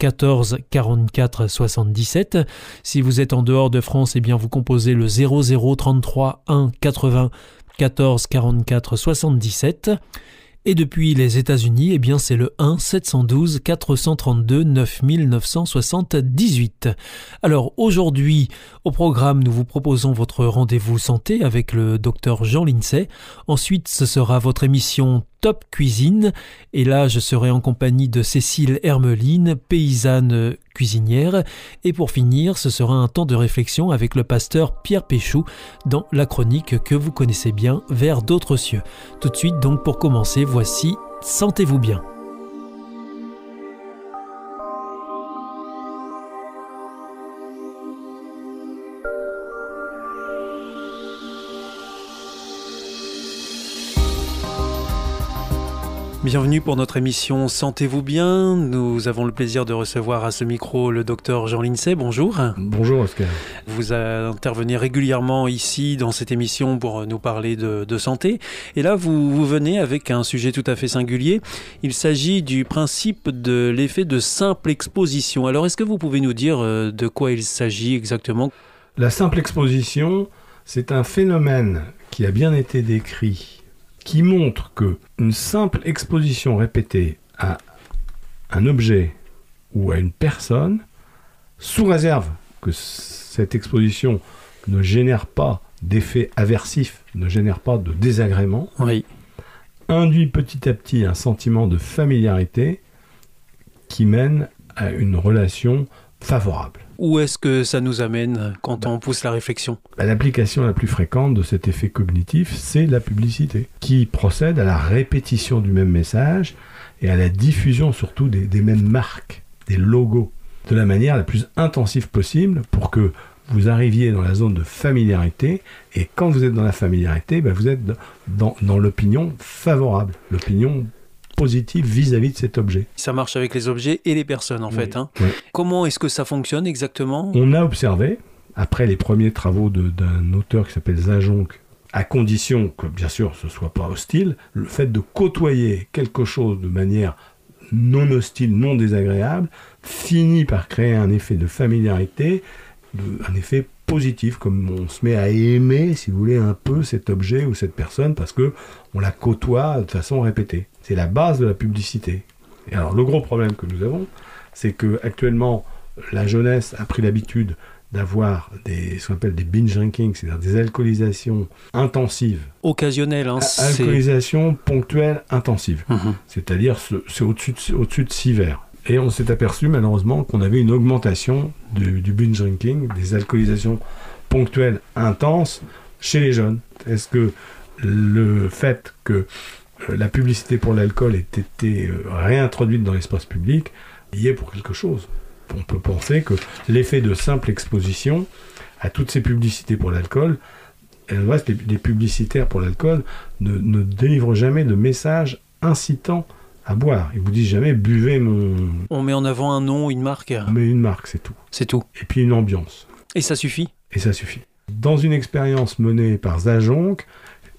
14 44 77. Si vous êtes en dehors de France, eh bien vous composez le 00 33 1 80 14 44 77. Et depuis les États-Unis, eh bien c'est le 1 712 432 9978. Alors aujourd'hui, au programme, nous vous proposons votre rendez-vous santé avec le docteur Jean Lincey. Ensuite, ce sera votre émission Top Cuisine. Et là, je serai en compagnie de Cécile Hermeline, paysanne cuisinière. Et pour finir, ce sera un temps de réflexion avec le pasteur Pierre Péchou dans la chronique que vous connaissez bien, Vers d'autres cieux. Tout de suite, donc, pour commencer, voici Sentez-vous bien. Bienvenue pour notre émission Sentez-vous bien. Nous avons le plaisir de recevoir à ce micro le docteur Jean Lincey. Bonjour. Bonjour Oscar. Vous intervenez régulièrement ici dans cette émission pour nous parler de, de santé. Et là, vous, vous, venez avec un sujet tout à fait singulier. Il s'agit du principe de l'effet de simple exposition. Alors, est-ce que vous pouvez nous dire euh, de quoi il s'agit exactement? La simple exposition, c'est un phénomène qui a bien été décrit qui montre que une simple exposition répétée à un objet ou à une personne, sous réserve que cette exposition ne génère pas d'effet aversif, ne génère pas de désagrément, oui. induit petit à petit un sentiment de familiarité qui mène à une relation favorable. Où est-ce que ça nous amène quand on pousse la réflexion? L'application la plus fréquente de cet effet cognitif, c'est la publicité, qui procède à la répétition du même message et à la diffusion surtout des, mêmes marques, des logos, de la manière la plus intensive possible pour que vous arriviez dans la zone de familiarité, et quand vous êtes dans la familiarité, ben vous êtes dans, dans l'opinion favorable, l'opinion positive vis-à-vis de cet objet. Ça marche avec les objets et les personnes en Oui, fait. Hein. oui. Comment est-ce que ça fonctionne exactement? On a observé, après les premiers travaux d'un auteur qui s'appelle Zajonc, à condition que bien sûr ce soit pas hostile, le fait de côtoyer quelque chose de manière non hostile, non désagréable, finit par créer un effet de familiarité, de- un effet positif, comme on se met à aimer, si vous voulez, un peu cet objet ou cette personne parce que on la côtoie de façon répétée. C'est la base de la publicité. Et alors le gros problème que nous avons, c'est que actuellement la jeunesse a pris l'habitude d'avoir des ce qu'on appelle des binge drinking, c'est-à-dire des alcoolisations intensives, Occasionnel, hein, alcoolisation ponctuelle intensive, Mhm. c'est-à-dire ce- c'est au-dessus de, au-dessus de 6 verres. Et on s'est aperçu malheureusement qu'on avait une augmentation du, du binge drinking, des alcoolisations ponctuelles intenses chez les jeunes. Est-ce que le fait que la publicité pour l'alcool ait été euh, réintroduite dans l'espace public y est pour quelque chose On peut penser que l'effet de simple exposition à toutes ces publicités pour l'alcool, les, publicitaires pour l'alcool ne, ne délivrent jamais de message incitant à boire. Ils vous disent jamais buvez mon. On met en avant un nom, une marque, Mais une marque, c'est tout. c'est tout. Et puis une ambiance. Et ça suffit Et ça suffit. Dans une expérience menée par Zajonc,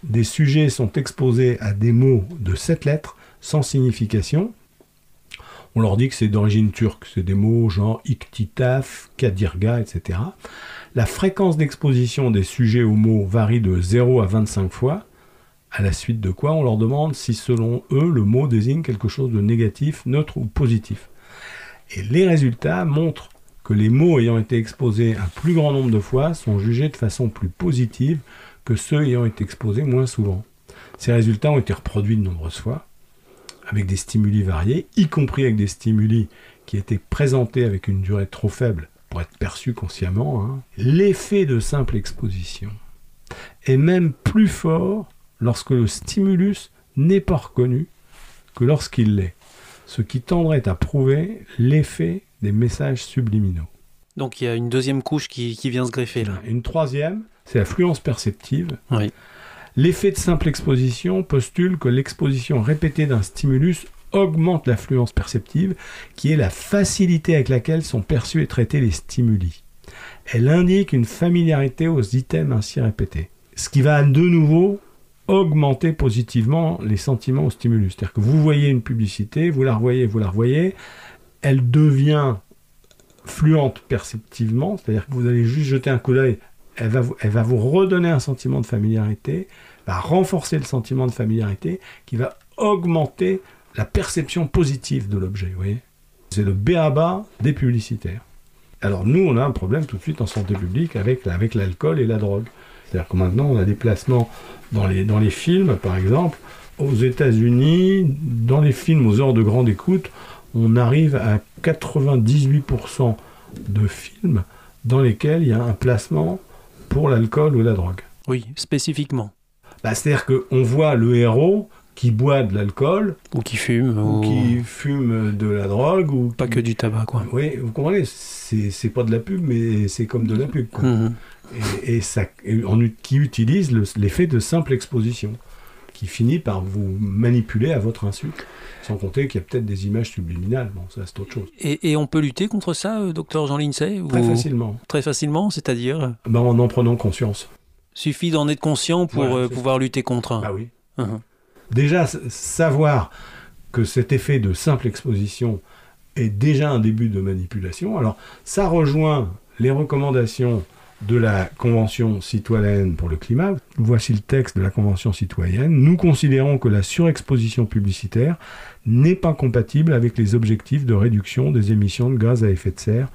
des sujets sont exposés à des mots de sept lettres sans signification. On leur dit que c'est d'origine turque. C'est des mots genre iktitaf, kadirga, etc. La fréquence d'exposition des sujets aux mots varie de 0 à 25 fois. À la suite de quoi, on leur demande si, selon eux, le mot désigne quelque chose de négatif, neutre ou positif. Et les résultats montrent que les mots ayant été exposés un plus grand nombre de fois sont jugés de façon plus positive que ceux ayant été exposés moins souvent. Ces résultats ont été reproduits de nombreuses fois, avec des stimuli variés, y compris avec des stimuli qui était présenté avec une durée trop faible pour être perçu consciemment, hein, l'effet de simple exposition est même plus fort lorsque le stimulus n'est pas reconnu que lorsqu'il l'est, ce qui tendrait à prouver l'effet des messages subliminaux. Donc il y a une deuxième couche qui, vient se greffer là. Une troisième, c'est la fluence perceptive. Oui. L'effet de simple exposition postule que l'exposition répétée d'un stimulus augmente l'affluence perceptive, qui est la facilité avec laquelle sont perçus et traités les stimuli. Elle indique une familiarité aux items ainsi répétés, ce qui va de nouveau augmenter positivement les sentiments au stimulus. C'est-à-dire que vous voyez une publicité, vous la revoyez, vous la revoyez, elle devient fluente perceptivement, c'est-à-dire que vous allez juste jeter un coup d'œil, elle va, vous, redonner un sentiment de familiarité, va renforcer le sentiment de familiarité, qui va augmenter la perception positive de l'objet. Vous voyez C'est le béaba des publicitaires. Alors nous, on a un problème tout de suite en santé publique avec, avec l'alcool et la drogue. C'est-à-dire que maintenant, on a des placements dans les, dans les films, par exemple. Aux États-Unis, dans les films aux heures de grande écoute, on arrive à 98% de films dans lesquels il y a un placement pour l'alcool ou la drogue. Oui, spécifiquement. Bah, C'est-à-dire qu'on voit le héros qui boit de l'alcool. Ou qui fume. Ou, qui fume de la drogue. Ou Pas que du tabac, quoi. Oui, vous comprenez, c'est pas de la pub, mais c'est comme de la pub. Quoi. Mhm. Et, ça, qui utilise l'effet de simple exposition, qui finit par vous manipuler à votre insu. Sans compter qu'il y a peut-être des images subliminales. Bon, ça, c'est autre chose. Et, on peut lutter contre ça, euh, docteur Jean Lincey Très facilement. Très facilement, c'est-à-dire ben, En en prenant conscience. Suffit d'en être conscient pour euh, pouvoir lutter contre. Ah oui. Uh-huh déjà savoir que cet effet de simple exposition est déjà un début de manipulation. Alors ça rejoint les recommandations de la Convention citoyenne pour le climat. Voici le texte de la Convention citoyenne. Nous considérons que la surexposition publicitaire n'est pas compatible avec les objectifs de réduction des émissions de gaz à effet de serre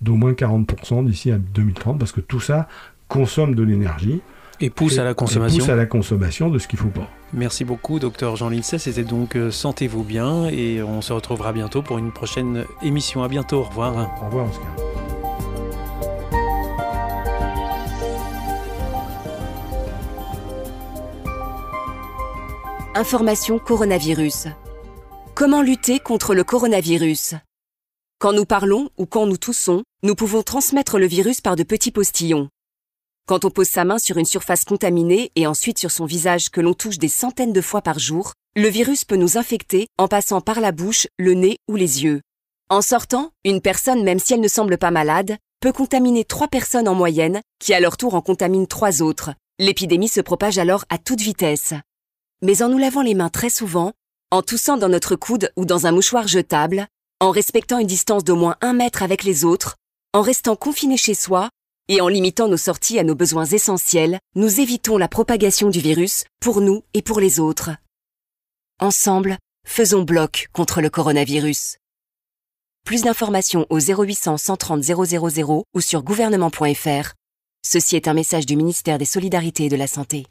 d'au moins 40% d'ici à 2030, parce que tout ça consomme de l'énergie. Et pousse à la consommation. pousse à la consommation de ce qu'il faut pas. Merci beaucoup, docteur Jean Lincey. C'était donc euh, Sentez-vous bien et on se retrouvera bientôt pour une prochaine émission. À bientôt. Au revoir. Au revoir, Oscar. Information coronavirus. Comment lutter contre le coronavirus? Quand nous parlons ou quand nous toussons, nous pouvons transmettre le virus par de petits postillons. Quand on pose sa main sur une surface contaminée et ensuite sur son visage que l'on touche des centaines de fois par jour, le virus peut nous infecter en passant par la bouche, le nez ou les yeux. En sortant, une personne, même si elle ne semble pas malade, peut contaminer trois personnes en moyenne, qui à leur tour en contaminent trois autres. L'épidémie se propage alors à toute vitesse. Mais en nous lavant les mains très souvent, en toussant dans notre coude ou dans un mouchoir jetable, en respectant une distance d'au moins un mètre avec les autres, en restant confiné chez soi et en limitant nos sorties à nos besoins essentiels, nous évitons la propagation du virus pour nous et pour les autres. Ensemble, faisons bloc contre le coronavirus. Plus d'informations au 0800 130 000 ou sur gouvernement.fr. Ceci est un message du ministère des Solidarités et de la Santé.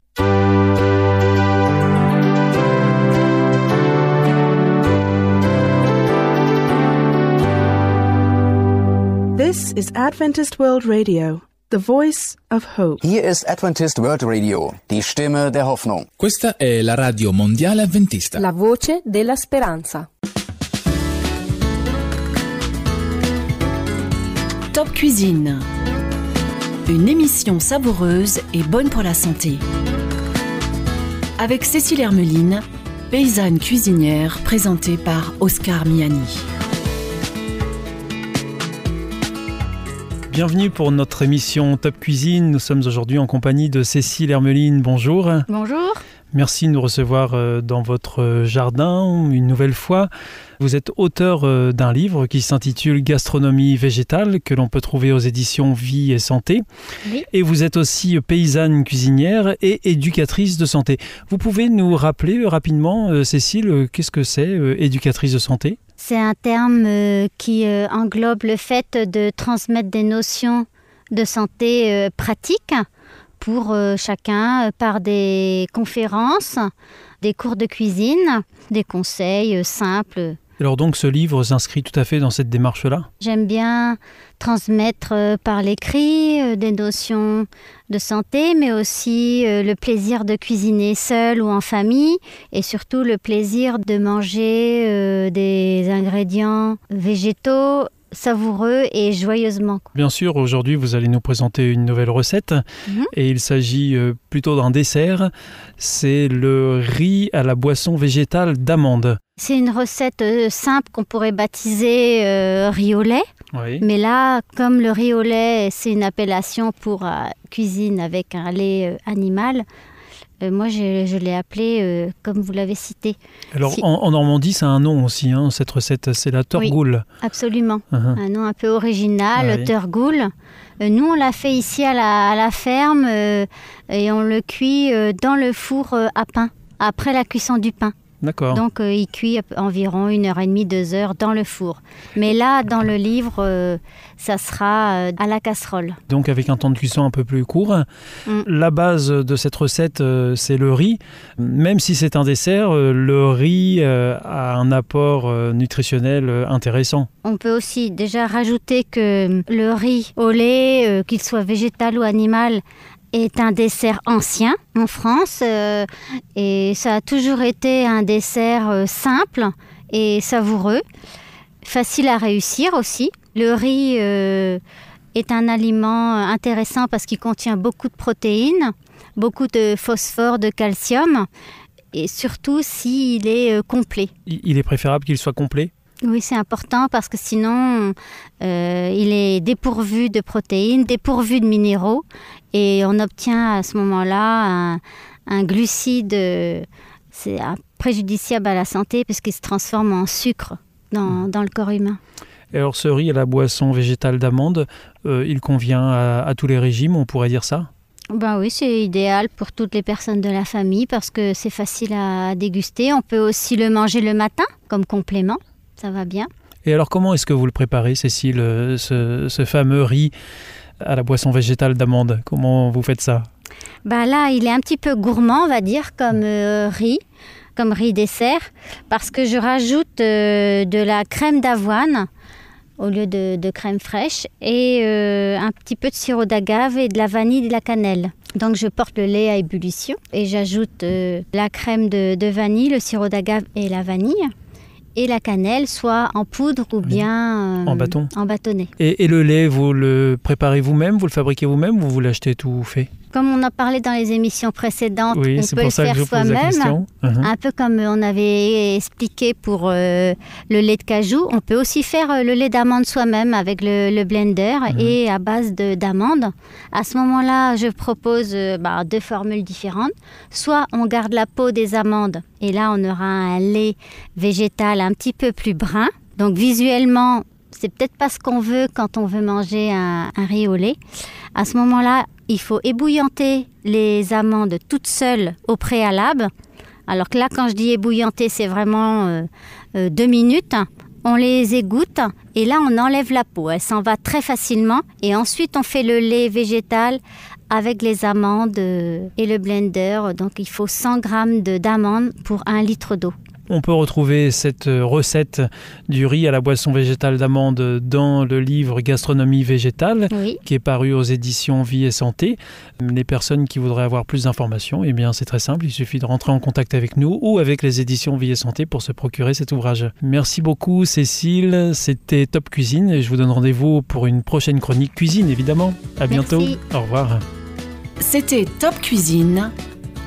This is Adventist World Radio, the voice of hope. Hier ist Adventist World Radio, die Stimme der Hoffnung. Questa è la radio mondiale adventista. La voce della speranza. Top Cuisine. Une émission savoureuse et bonne pour la santé. Avec Cécile Hermeline, paysanne cuisinière présentée par Oscar Miani. Bienvenue pour notre émission Top Cuisine. Nous sommes aujourd'hui en compagnie de Cécile Hermeline. Bonjour. Bonjour. Merci de nous recevoir euh, dans votre jardin une nouvelle fois. Vous êtes auteur euh, d'un livre qui s'intitule Gastronomie végétale que l'on peut trouver aux éditions Vie et Santé. Oui. Et vous êtes aussi paysanne cuisinière et éducatrice de santé. Vous pouvez nous rappeler rapidement, euh, Cécile, qu'est-ce que c'est éducatrice de santé? C'est un terme euh, qui euh, englobe le fait de transmettre des notions de santé euh, pratiques pour chacun par des conférences, des cours de cuisine, des conseils simples Alors donc ce livre s'inscrit tout à fait dans cette démarche-là? J'aime bien transmettre euh, par l'écrit euh, des notions de santé, mais aussi euh, le plaisir de cuisiner seul ou en famille, et surtout le plaisir de manger des ingrédients végétaux savoureux et joyeusement. Bien sûr, aujourd'hui vous allez nous présenter une nouvelle recette Mhm. et il s'agit plutôt d'un dessert. C'est le riz à la boisson végétale d'amande. C'est une recette euh, simple qu'on pourrait baptiser euh, riz au lait. Oui. Mais là, comme le riz au lait, c'est une appellation pour euh, cuisine avec un lait euh, animal, moi je, je l'ai appelé comme vous l'avez cité. Alors Si- en, en Normandie, ça a un nom aussi, hein, cette recette, c'est la torgoule. Absolument. Mhm. Un nom un peu original. Euh, nous, on l'a fait ici à la, à la ferme et on le cuit dans le four à pain, après la cuisson du pain. D'accord. Donc euh, il cuit environ une heure et demie, deux heures dans le four. Mais là, dans le livre, euh, ça sera euh, à la casserole. Donc avec un temps de cuisson un peu plus court. Mm. La base de cette recette, euh, c'est le riz. Même si c'est un dessert, le riz a un apport nutritionnel intéressant. On peut aussi déjà rajouter que le riz au lait, qu'il soit végétal ou animal, est un dessert ancien en France euh, et ça a toujours été un dessert euh, simple et savoureux, facile à réussir aussi. Le riz euh, est un aliment intéressant parce qu'il contient beaucoup de protéines, beaucoup de phosphore, de calcium et surtout s'il est complet. Il est préférable qu'il soit complet? Oui, c'est important parce que sinon, euh, il est dépourvu de protéines, dépourvu de minéraux, et on obtient à ce moment-là un, un glucide, euh, c'est préjudiciable à la santé puisqu'il se transforme en sucre dans, dans le corps humain. Et alors ce riz à la boisson végétale d'amande, euh, il convient à, à tous les régimes, on pourrait dire ça? Ben oui, c'est idéal pour toutes les personnes de la famille parce que c'est facile à déguster. On peut aussi le manger le matin comme complément, ça va bien. Et alors comment est-ce que vous le préparez, Cécile, euh, ce, ce fameux riz à la boisson végétale d'amande? Comment vous faites ça? Bah là, il est un petit peu gourmand, on va dire, comme euh, riz, comme riz dessert, parce que je rajoute euh, de la crème d'avoine au lieu de, de crème fraîche et euh, un petit peu de sirop d'agave et de la vanille et de la cannelle. Donc je porte le lait à ébullition et j'ajoute euh, la crème de, de vanille, le sirop d'agave et la vanille et la cannelle, soit en poudre ou bien euh, En bâton. en bâtonnet. et, et le lait, vous le préparez vous-même, vous le fabriquez vous-même ou vous l'achetez tout fait? Comme on a parlé dans les émissions précédentes, Oui, on peut le faire soi-même. question. Mhm. Un peu comme on avait expliqué pour euh, le lait de cajou, on peut aussi faire euh, le lait d'amande soi-même avec le, le blender Mhm. et à base de- d'amandes. À ce moment-là, je propose euh, bah, deux formules différentes. Soit on garde la peau des amandes et là on aura un lait végétal un petit peu plus brun. Donc visuellement, c'est peut-être pas ce qu'on veut quand on veut manger un, un riz au lait. À ce moment-là, il faut ébouillanter les amandes toutes seules au préalable. Alors que là, quand je dis ébouillanter, c'est vraiment euh, euh, deux minutes. On les égoutte et là, on enlève la peau. Elle s'en va très facilement. Et ensuite, on fait le lait végétal avec les amandes euh, et le blender. Donc, il faut 100 grammes de- d'amandes pour un litre d'eau. On peut retrouver cette euh, recette du riz à la boisson végétale d'amande dans le livre Gastronomie végétale Oui. qui est paru aux éditions Vie et Santé. Les personnes qui voudraient avoir plus d'informations, eh bien c'est très simple, il suffit de rentrer en contact avec nous ou avec les éditions Vie et Santé pour se procurer cet ouvrage. Merci beaucoup Cécile, c'était Top Cuisine et je vous donne rendez-vous pour une prochaine chronique cuisine évidemment. À bientôt. Merci. Au revoir. C'était Top Cuisine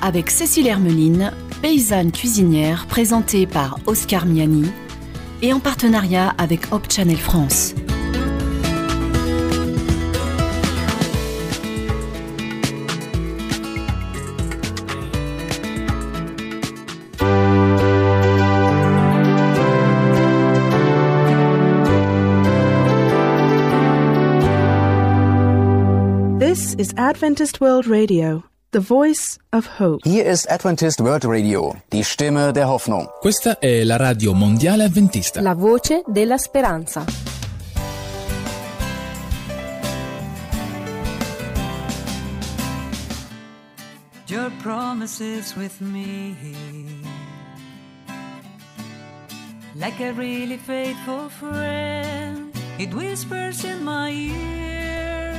avec Cécile Hermeline, paysanne cuisinière présentée par Oscar Miani et en partenariat avec Hop Channel France. This is Adventist World Radio, the voice of hope. Hier ist Adventist World Radio, die Stimme der Hoffnung. Questa è la radio mondiale avventista. La voce della speranza. Your promises with me. like a really faithful friend. It whispers in my ear,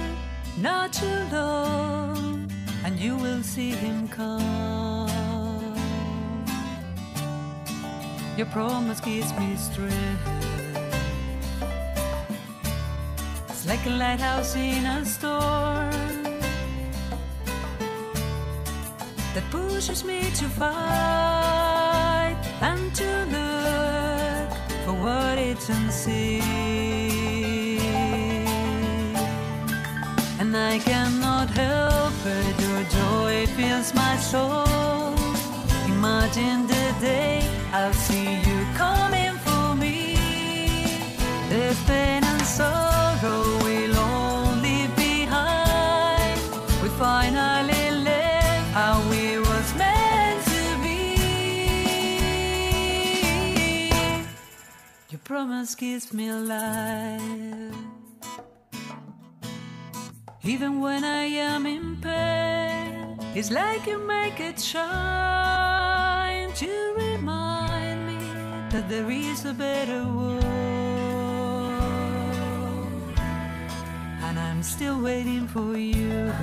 not too long, and you will see him come. Your promise gives me strength. It's like a lighthouse in a storm that pushes me to fight and to look for what it's unseen. And I cannot help it, fills my soul. Imagine the day I'll see you coming for me. There's pain and sorrow we'll all leave behind. We finally live how we was meant to be. Your promise gives me life. Even when I am in pain, it's like you make it shine to remind me that there is a better world. And I'm still waiting for you.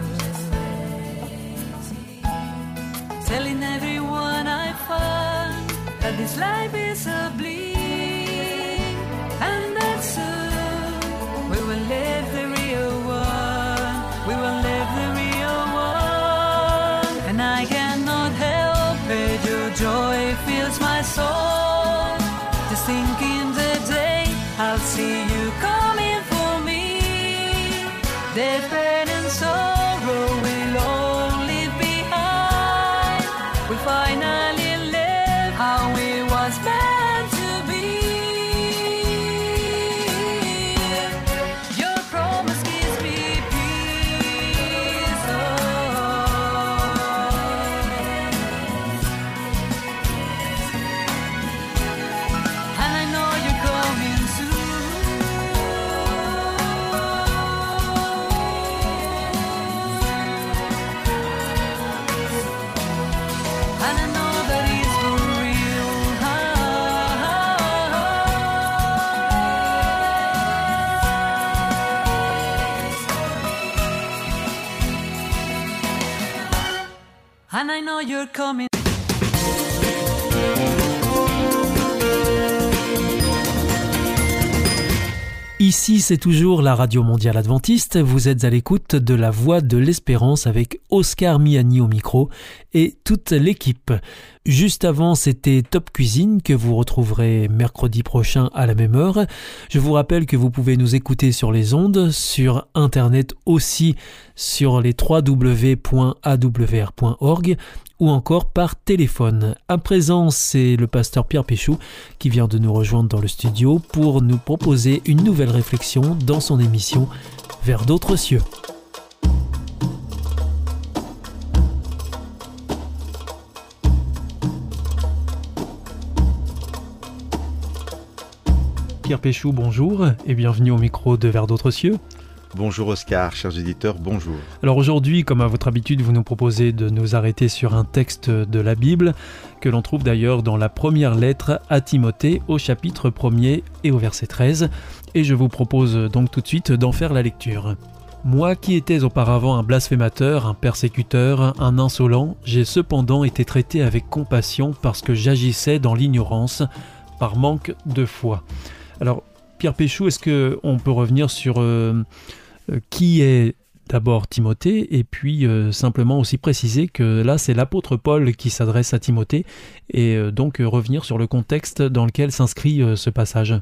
Telling everyone I find that this life is a bleed, soul to sink the day. I'll see you coming for me. They And I know you're coming. Ici, c'est toujours la Radio Mondiale Adventiste. Vous êtes à l'écoute de la Voix de l'Espérance avec Oscar Miani au micro et toute l'équipe. Juste avant, c'était Top Cuisine que vous retrouverez mercredi prochain à la même heure. Je vous rappelle que vous pouvez nous écouter sur les ondes, sur Internet aussi, sur les www.awr.org ou encore par téléphone. À présent, c'est le pasteur Pierre Péchou qui vient de nous rejoindre dans le studio pour nous proposer une nouvelle réflexion dans son émission Vers d'autres cieux. Pierre Péchou, bonjour et bienvenue au micro de Vers d'autres cieux. Bonjour Oscar, chers éditeurs, bonjour. Alors aujourd'hui, comme à votre habitude, vous nous proposez de nous arrêter sur un texte de la Bible, que l'on trouve d'ailleurs dans la première lettre à Timothée au chapitre 1er et au verset 13, et je vous propose donc tout de suite d'en faire la lecture. Moi qui étais auparavant un blasphémateur, un persécuteur, un insolent, j'ai cependant été traité avec compassion parce que j'agissais dans l'ignorance, par manque de foi. Alors, Pierre Péchou, est-ce qu'on peut revenir sur euh, euh, qui est d'abord Timothée et puis euh, simplement aussi préciser que là c'est l'apôtre Paul qui s'adresse à Timothée et donc revenir sur le contexte dans lequel s'inscrit ce passage?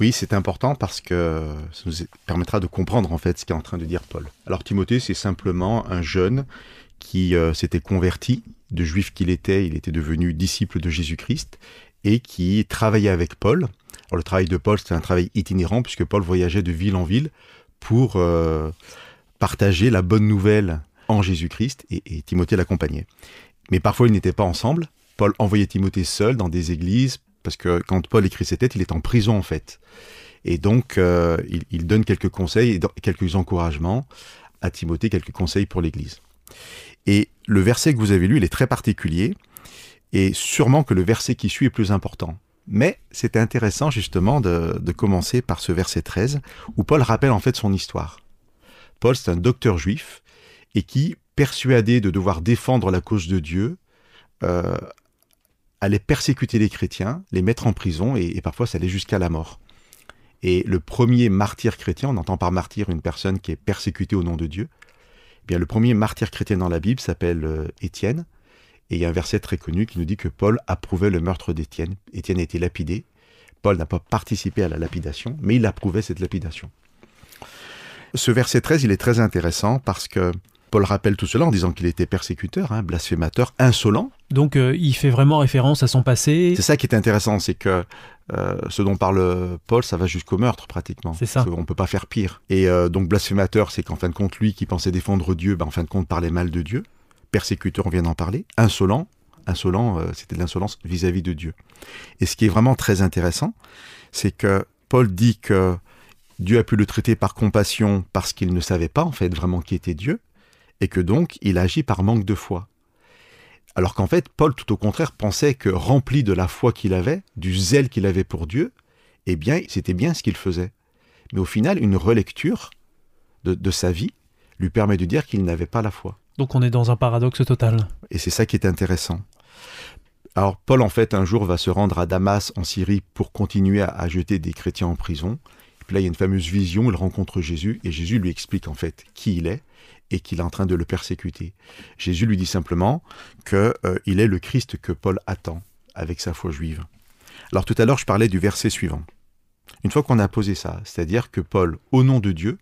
Oui, c'est important parce que ça nous permettra de comprendre en fait ce qu'est en train de dire Paul. Alors Timothée, c'est simplement un jeune qui s'était converti, de juif qu'il était, il était devenu disciple de Jésus-Christ et qui travaillait avec Paul. Le travail de Paul, c'était un travail itinérant puisque Paul voyageait de ville en ville pour euh, partager la bonne nouvelle en Jésus-Christ et, et Timothée l'accompagnait. Mais parfois ils n'étaient pas ensemble. Paul envoyait Timothée seul dans des églises parce que quand Paul écrit ses têtes, il est en prison en fait. Et donc euh, il, il donne quelques conseils et quelques encouragements à Timothée, quelques conseils pour l'Église. Et le verset que vous avez lu, il est très particulier, et sûrement que le verset qui suit est plus important. Mais c'était intéressant justement de, commencer par ce verset 13, où Paul rappelle en fait son histoire. Paul, c'est un docteur juif, et qui, persuadé de devoir défendre la cause de Dieu, euh, allait persécuter les chrétiens, les mettre en prison, et, parfois ça allait jusqu'à la mort. Et le premier martyr chrétien, on entend par martyr une personne qui est persécutée au nom de Dieu, eh le premier martyr chrétien dans la Bible s'appelle euh, Étienne, et il y a un verset très connu qui nous dit que Paul approuvait le meurtre d'Étienne. Étienne a été lapidé. Paul n'a pas participé à la lapidation, mais il approuvait cette lapidation. Ce verset 13, il est très intéressant parce que Paul rappelle tout cela en disant qu'il était persécuteur, hein, blasphémateur, insolent. Donc euh, il fait vraiment référence à son passé. C'est ça qui est intéressant, c'est que euh, ce dont parle Paul, ça va jusqu'au meurtre pratiquement. C'est ça. On peut pas faire pire. Et euh, donc blasphémateur, c'est qu'en fin de compte, lui qui pensait défendre Dieu, ben, en fin de compte parlait mal de Dieu. Persécuteur, on vient d'en parler. Insolent, insolent, euh, c'était de l'insolence vis-à-vis de Dieu. Et ce qui est vraiment très intéressant, c'est que Paul dit que Dieu a pu le traiter par compassion parce qu'il ne savait pas en fait vraiment qui était Dieu, et que donc il agit par manque de foi. Alors qu'en fait, Paul, tout au contraire, pensait que rempli de la foi qu'il avait, du zèle qu'il avait pour Dieu, eh bien, c'était bien ce qu'il faisait. Mais au final, une relecture de, de sa vie lui permet de dire qu'il n'avait pas la foi. Donc on est dans un paradoxe total. Et c'est ça qui est intéressant. Alors Paul, en fait, un jour va se rendre à Damas, en Syrie, pour continuer à, jeter des chrétiens en prison. Et puis là, il y a une fameuse vision, il rencontre Jésus, et Jésus lui explique en fait qui il est et qu'il est en train de le persécuter. Jésus lui dit simplement qu'il euh, est le Christ que Paul attend avec sa foi juive. Alors tout à l'heure, je parlais du verset suivant. Une fois qu'on a posé ça, c'est-à-dire que Paul, au nom de Dieu,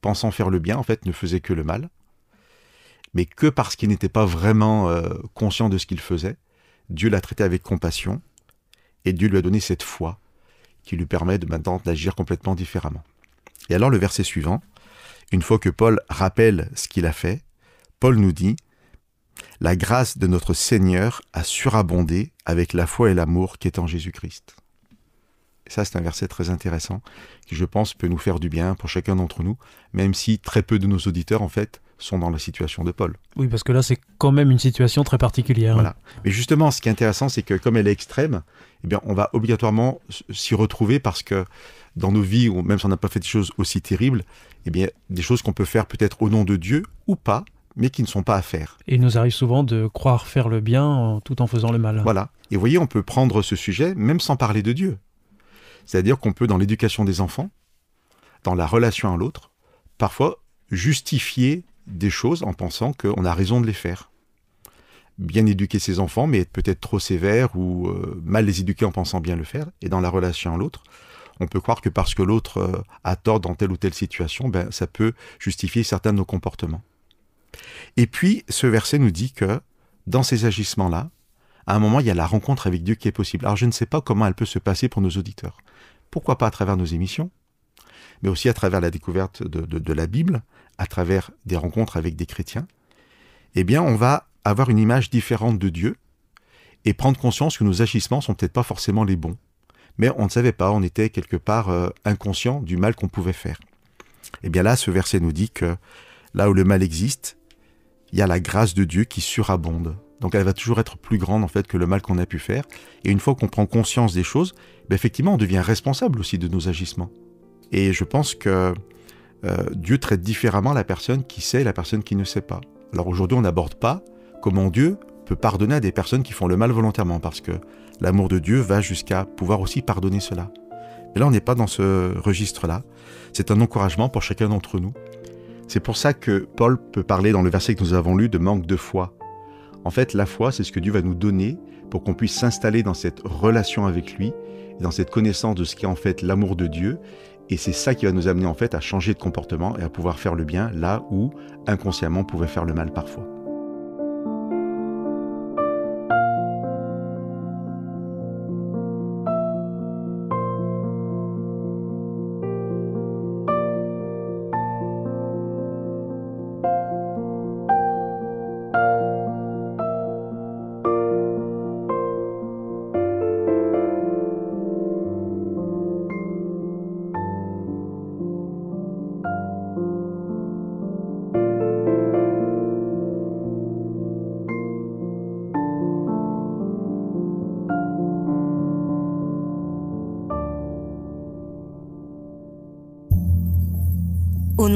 pensant faire le bien, en fait, ne faisait que le mal, mais que parce qu'il n'était pas vraiment euh, conscient de ce qu'il faisait, Dieu l'a traité avec compassion, et Dieu lui a donné cette foi qui lui permet de maintenant d'agir complètement différemment. Et alors le verset suivant, une fois que Paul rappelle ce qu'il a fait, Paul nous dit La grâce de notre Seigneur a surabondé avec la foi et l'amour qui est en Jésus-Christ. Ça, c'est un verset très intéressant qui, je pense, peut nous faire du bien pour chacun d'entre nous, même si très peu de nos auditeurs, en fait, sont dans la situation de Paul. Oui, parce que là, c'est quand même une situation très particulière. Voilà. Mais justement, ce qui est intéressant, c'est que comme elle est extrême, eh bien, on va obligatoirement s'y retrouver parce que dans nos vies, ou même si on n'a pas fait des choses aussi terribles, eh bien, des choses qu'on peut faire peut-être au nom de Dieu ou pas, mais qui ne sont pas à faire. Et il nous arrive souvent de croire faire le bien en- tout en faisant le mal. Voilà. Et vous voyez, on peut prendre ce sujet même sans parler de Dieu. C'est-à-dire qu'on peut, dans l'éducation des enfants, dans la relation à l'autre, parfois justifier des choses en pensant qu'on a raison de les faire. Bien éduquer ses enfants, mais être peut-être trop sévère ou euh, mal les éduquer en pensant bien le faire. Et dans la relation à l'autre, on peut croire que parce que l'autre euh, a tort dans telle ou telle situation, ben, ça peut justifier certains de nos comportements. Et puis, ce verset nous dit que dans ces agissements-là, à un moment, il y a la rencontre avec Dieu qui est possible. Alors, je ne sais pas comment elle peut se passer pour nos auditeurs. Pourquoi pas à travers nos émissions, mais aussi à travers la découverte de, la Bible, à travers des rencontres avec des chrétiens. Eh bien, on va avoir une image différente de Dieu et prendre conscience que nos agissements sont peut-être pas forcément les bons. Mais on ne savait pas, on était quelque part euh, inconscient du mal qu'on pouvait faire. Eh bien là, ce verset nous dit que là où le mal existe, il y a la grâce de Dieu qui surabonde. Donc elle va toujours être plus grande en fait que le mal qu'on a pu faire. Et une fois qu'on prend conscience des choses, ben, effectivement, on devient responsable aussi de nos agissements. Et je pense que euh, Dieu traite différemment la personne qui sait et la personne qui ne sait pas. Alors aujourd'hui, on n'aborde pas comment Dieu peut pardonner à des personnes qui font le mal volontairement, parce que l'amour de Dieu va jusqu'à pouvoir aussi pardonner cela. Mais là, on n'est pas dans ce registre-là. C'est un encouragement pour chacun d'entre nous. C'est pour ça que Paul peut parler dans le verset que nous avons lu de manque de foi. En fait, la foi, c'est ce que Dieu va nous donner pour qu'on puisse s'installer dans cette relation avec lui, dans cette connaissance de ce qu'est en fait l'amour de Dieu. Et c'est ça qui va nous amener en fait à changer de comportement et à pouvoir faire le bien là où inconsciemment on pouvait faire le mal parfois.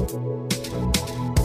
Música